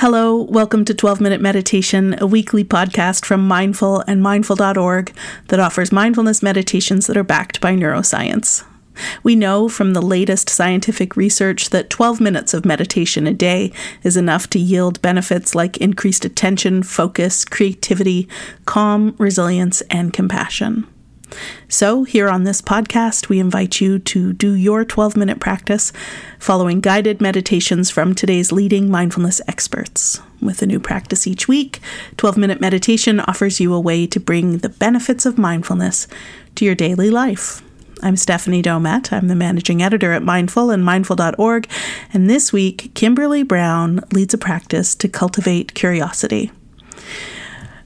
Hello, welcome to 12 Minute Meditation, a weekly podcast from Mindful and mindful.org that offers mindfulness meditations that are backed by neuroscience. We know from the latest scientific research that 12 minutes of meditation a day is enough to yield benefits like increased attention, focus, creativity, calm, resilience, and compassion. So, here on this podcast, we invite you to do your 12 minute practice following guided meditations from today's leading mindfulness experts. With a new practice each week, 12 minute meditation offers you a way to bring the benefits of mindfulness to your daily life. I'm Stephanie Domet. I'm the managing editor at Mindful and mindful.org. And this week, Kimberly Brown leads a practice to cultivate curiosity.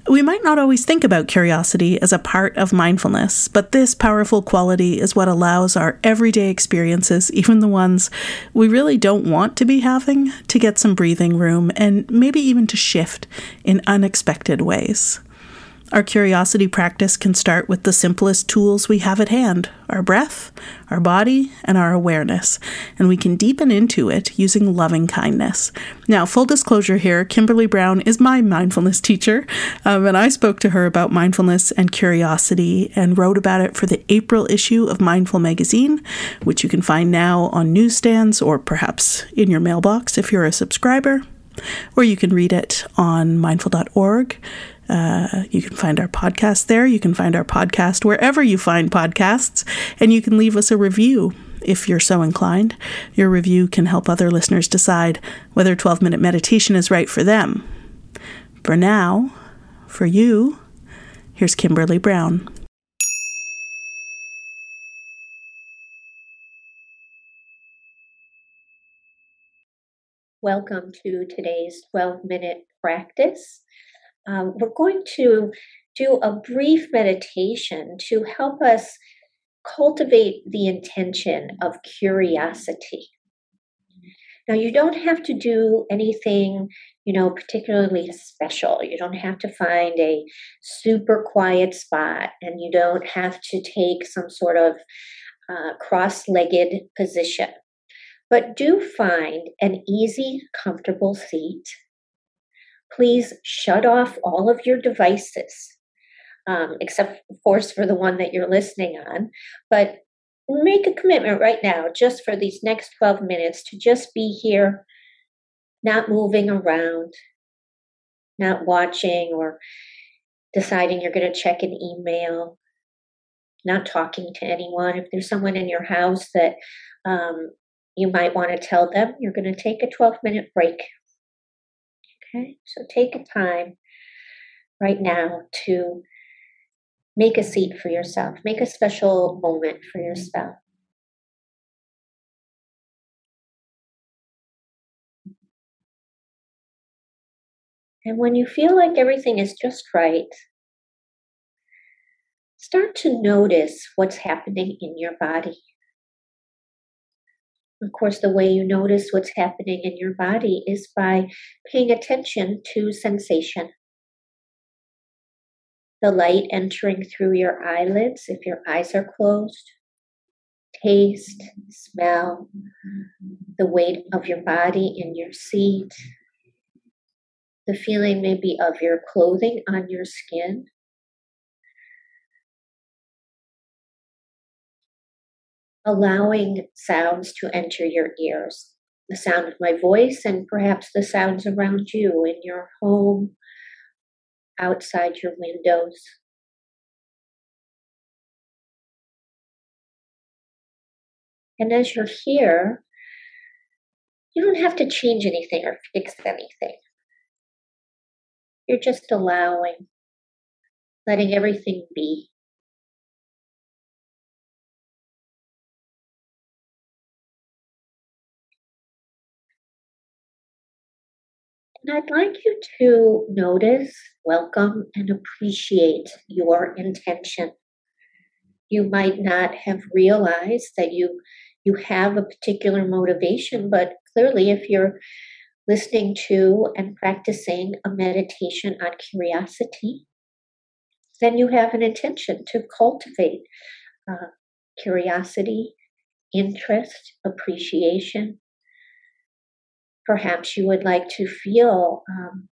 We might not always think about curiosity as a part of mindfulness, but this powerful quality is what allows our everyday experiences, even the ones we really don't want to be having, to get some breathing room and maybe even to shift in unexpected ways. Our curiosity practice can start with the simplest tools we have at hand our breath, our body, and our awareness, and we can deepen into it using loving kindness. Now, full disclosure here Kimberly Brown is my mindfulness teacher, um, and I spoke to her about mindfulness and curiosity and wrote about it for the April issue of Mindful Magazine, which you can find now on newsstands or perhaps in your mailbox if you're a subscriber, or you can read it on mindful.org. Uh, you can find our podcast there. You can find our podcast wherever you find podcasts, and you can leave us a review if you're so inclined. Your review can help other listeners decide whether 12 minute meditation is right for them. For now, for you, here's Kimberly Brown. Welcome to today's 12 minute practice um, we're going to do a brief meditation to help us cultivate the intention of curiosity. Now, you don't have to do anything, you know, particularly special. You don't have to find a super quiet spot, and you don't have to take some sort of uh, cross legged position. But do find an easy, comfortable seat please shut off all of your devices, um, except, of course, for the one that you're listening on. But make a commitment right now, just for these next 12 minutes, to just be here, not moving around, not watching or deciding you're going to check an email, not talking to anyone. If there's someone in your house that um, you might want to tell them, you're going to take a 12 minute break Okay, so take a time right now to make a seat for yourself, make a special moment for yourself. And when you feel like everything is just right, start to notice what's happening in your body. Of course, the way you notice what's happening in your body is by paying attention to sensation. The light entering through your eyelids if your eyes are closed, taste, smell, the weight of your body in your seat, the feeling maybe of your clothing on your skin. Allowing sounds to enter your ears the sound of my voice and perhaps the sounds around you in your home, outside your windows. And as you're here, you don't have to change anything or fix anything. You're just allowing, letting everything be. And I'd like you to notice, welcome, and appreciate your intention. You might not have realized that you you have a particular motivation, but clearly if you're listening to and practicing a meditation on curiosity, then you have an intention to cultivate uh, curiosity, interest, appreciation, Perhaps you would like to feel um,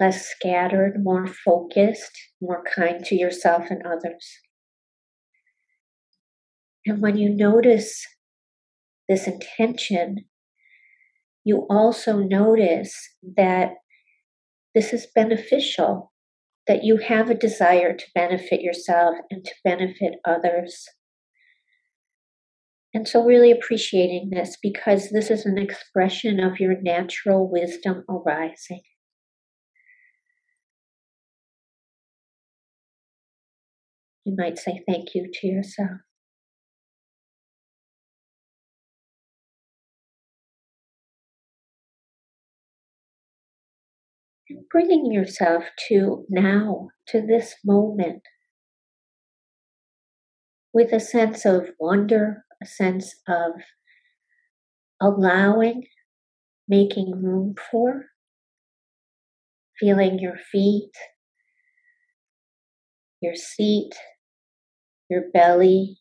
less scattered, more focused, more kind to yourself and others. And when you notice this intention, you also notice that this is beneficial, that you have a desire to benefit yourself and to benefit others. And so, really appreciating this because this is an expression of your natural wisdom arising. You might say thank you to yourself. And bringing yourself to now, to this moment, with a sense of wonder, a sense of allowing, making room for, feeling your feet, your seat, your belly,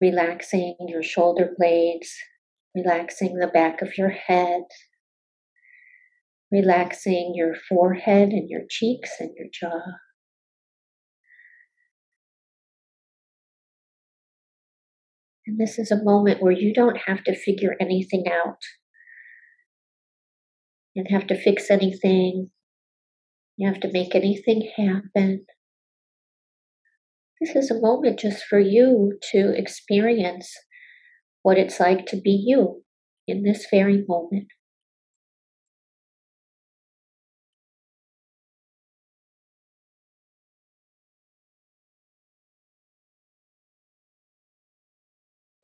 relaxing your shoulder blades, relaxing the back of your head, relaxing your forehead and your cheeks and your jaw. And this is a moment where you don't have to figure anything out. You don't have to fix anything. You have to make anything happen. This is a moment just for you to experience what it's like to be you in this very moment.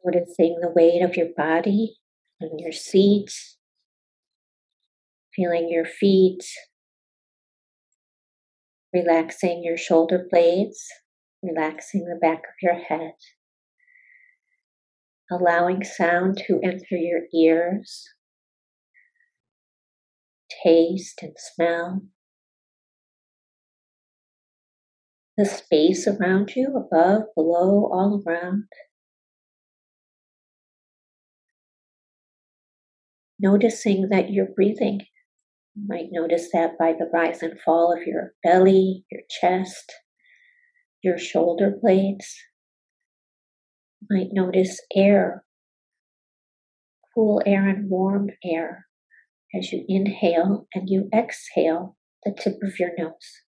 Noticing the weight of your body on your seat, feeling your feet, relaxing your shoulder blades, relaxing the back of your head, allowing sound to enter your ears, taste and smell. The space around you, above, below, all around. Noticing that you're breathing. You might notice that by the rise and fall of your belly, your chest, your shoulder blades. You might notice air, cool air and warm air as you inhale and you exhale the tip of your nose.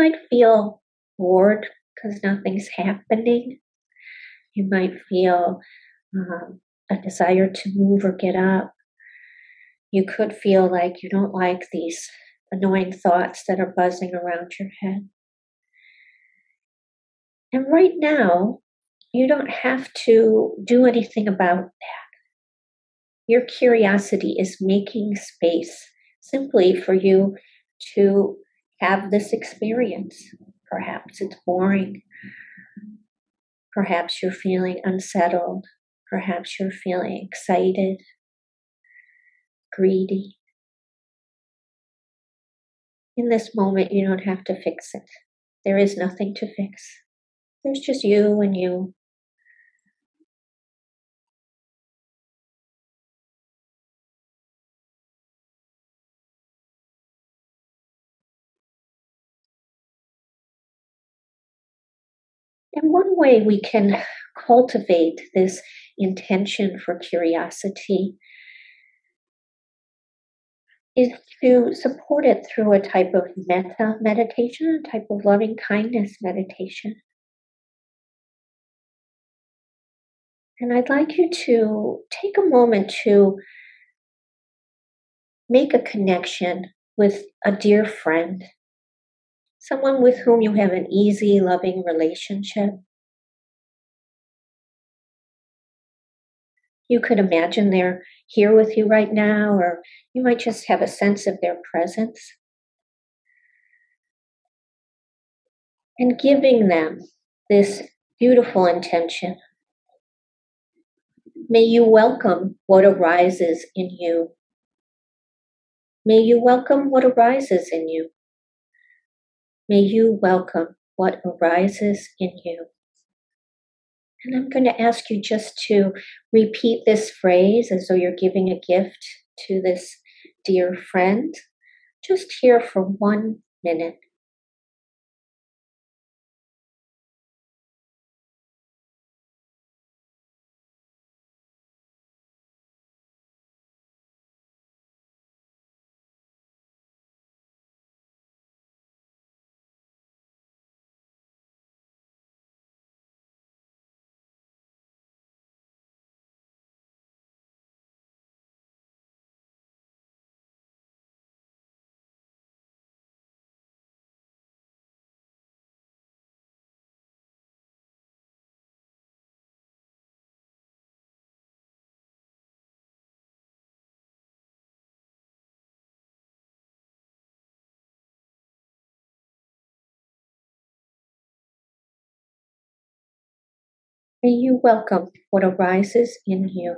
Might feel bored because nothing's happening. You might feel um, a desire to move or get up. You could feel like you don't like these annoying thoughts that are buzzing around your head. And right now, you don't have to do anything about that. Your curiosity is making space simply for you to have this experience. Perhaps it's boring. Perhaps you're feeling unsettled. Perhaps you're feeling excited, greedy. In this moment, you don't have to fix it. There is nothing to fix. There's just you and you And one way we can cultivate this intention for curiosity is to support it through a type of metta meditation, a type of loving kindness meditation. And I'd like you to take a moment to make a connection with a dear friend someone with whom you have an easy, loving relationship. You could imagine they're here with you right now, or you might just have a sense of their presence. And giving them this beautiful intention. May you welcome what arises in you. May you welcome what arises in you. May you welcome what arises in you. And I'm going to ask you just to repeat this phrase as though you're giving a gift to this dear friend. Just here for one minute. May you welcome what arises in you.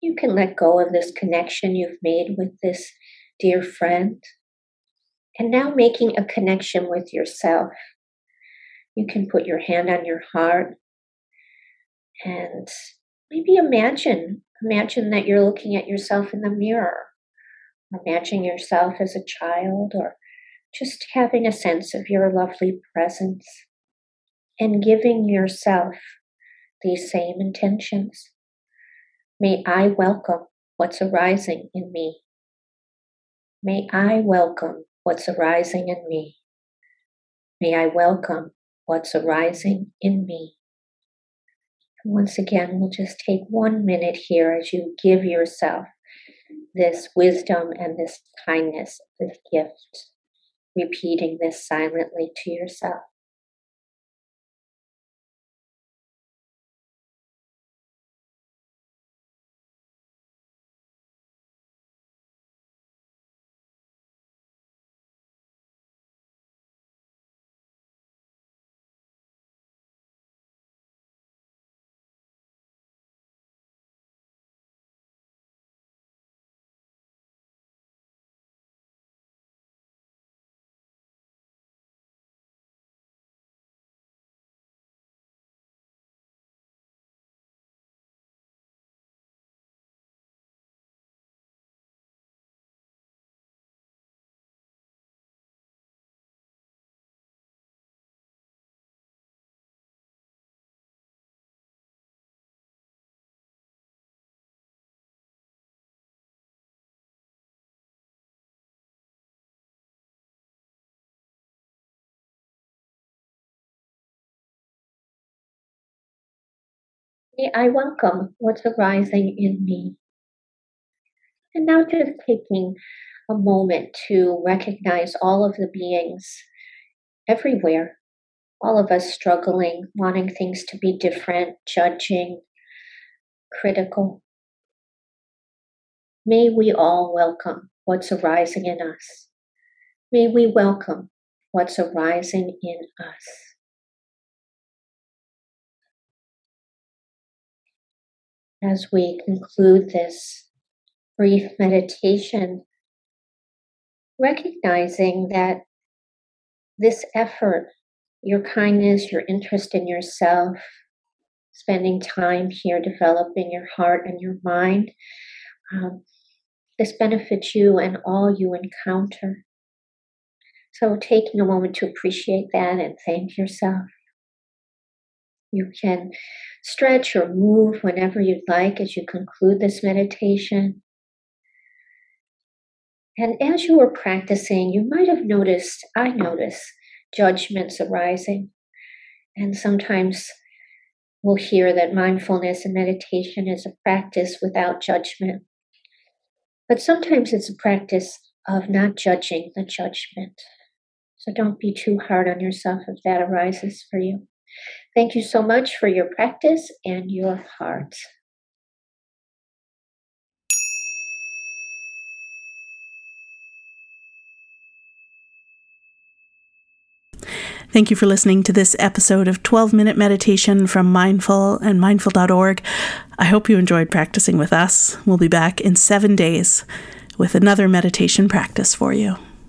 You can let go of this connection you've made with this dear friend. And now making a connection with yourself. You can put your hand on your heart and maybe imagine imagine that you're looking at yourself in the mirror. Imagine yourself as a child or just having a sense of your lovely presence and giving yourself these same intentions. May I welcome what's arising in me. May I welcome what's arising in me. May I welcome what's arising in me. Once again, we'll just take one minute here as you give yourself this wisdom and this kindness, this gift, repeating this silently to yourself. I welcome what's arising in me. And now just taking a moment to recognize all of the beings everywhere, all of us struggling, wanting things to be different, judging, critical. May we all welcome what's arising in us. May we welcome what's arising in us. As we conclude this brief meditation, recognizing that this effort, your kindness, your interest in yourself, spending time here developing your heart and your mind, um, this benefits you and all you encounter. So, taking a moment to appreciate that and thank yourself. You can stretch or move whenever you'd like as you conclude this meditation. And as you were practicing, you might have noticed, I notice, judgments arising. And sometimes we'll hear that mindfulness and meditation is a practice without judgment. But sometimes it's a practice of not judging the judgment. So don't be too hard on yourself if that arises for you. Thank you so much for your practice and your heart. Thank you for listening to this episode of 12 Minute Meditation from Mindful and Mindful.org. I hope you enjoyed practicing with us. We'll be back in seven days with another meditation practice for you.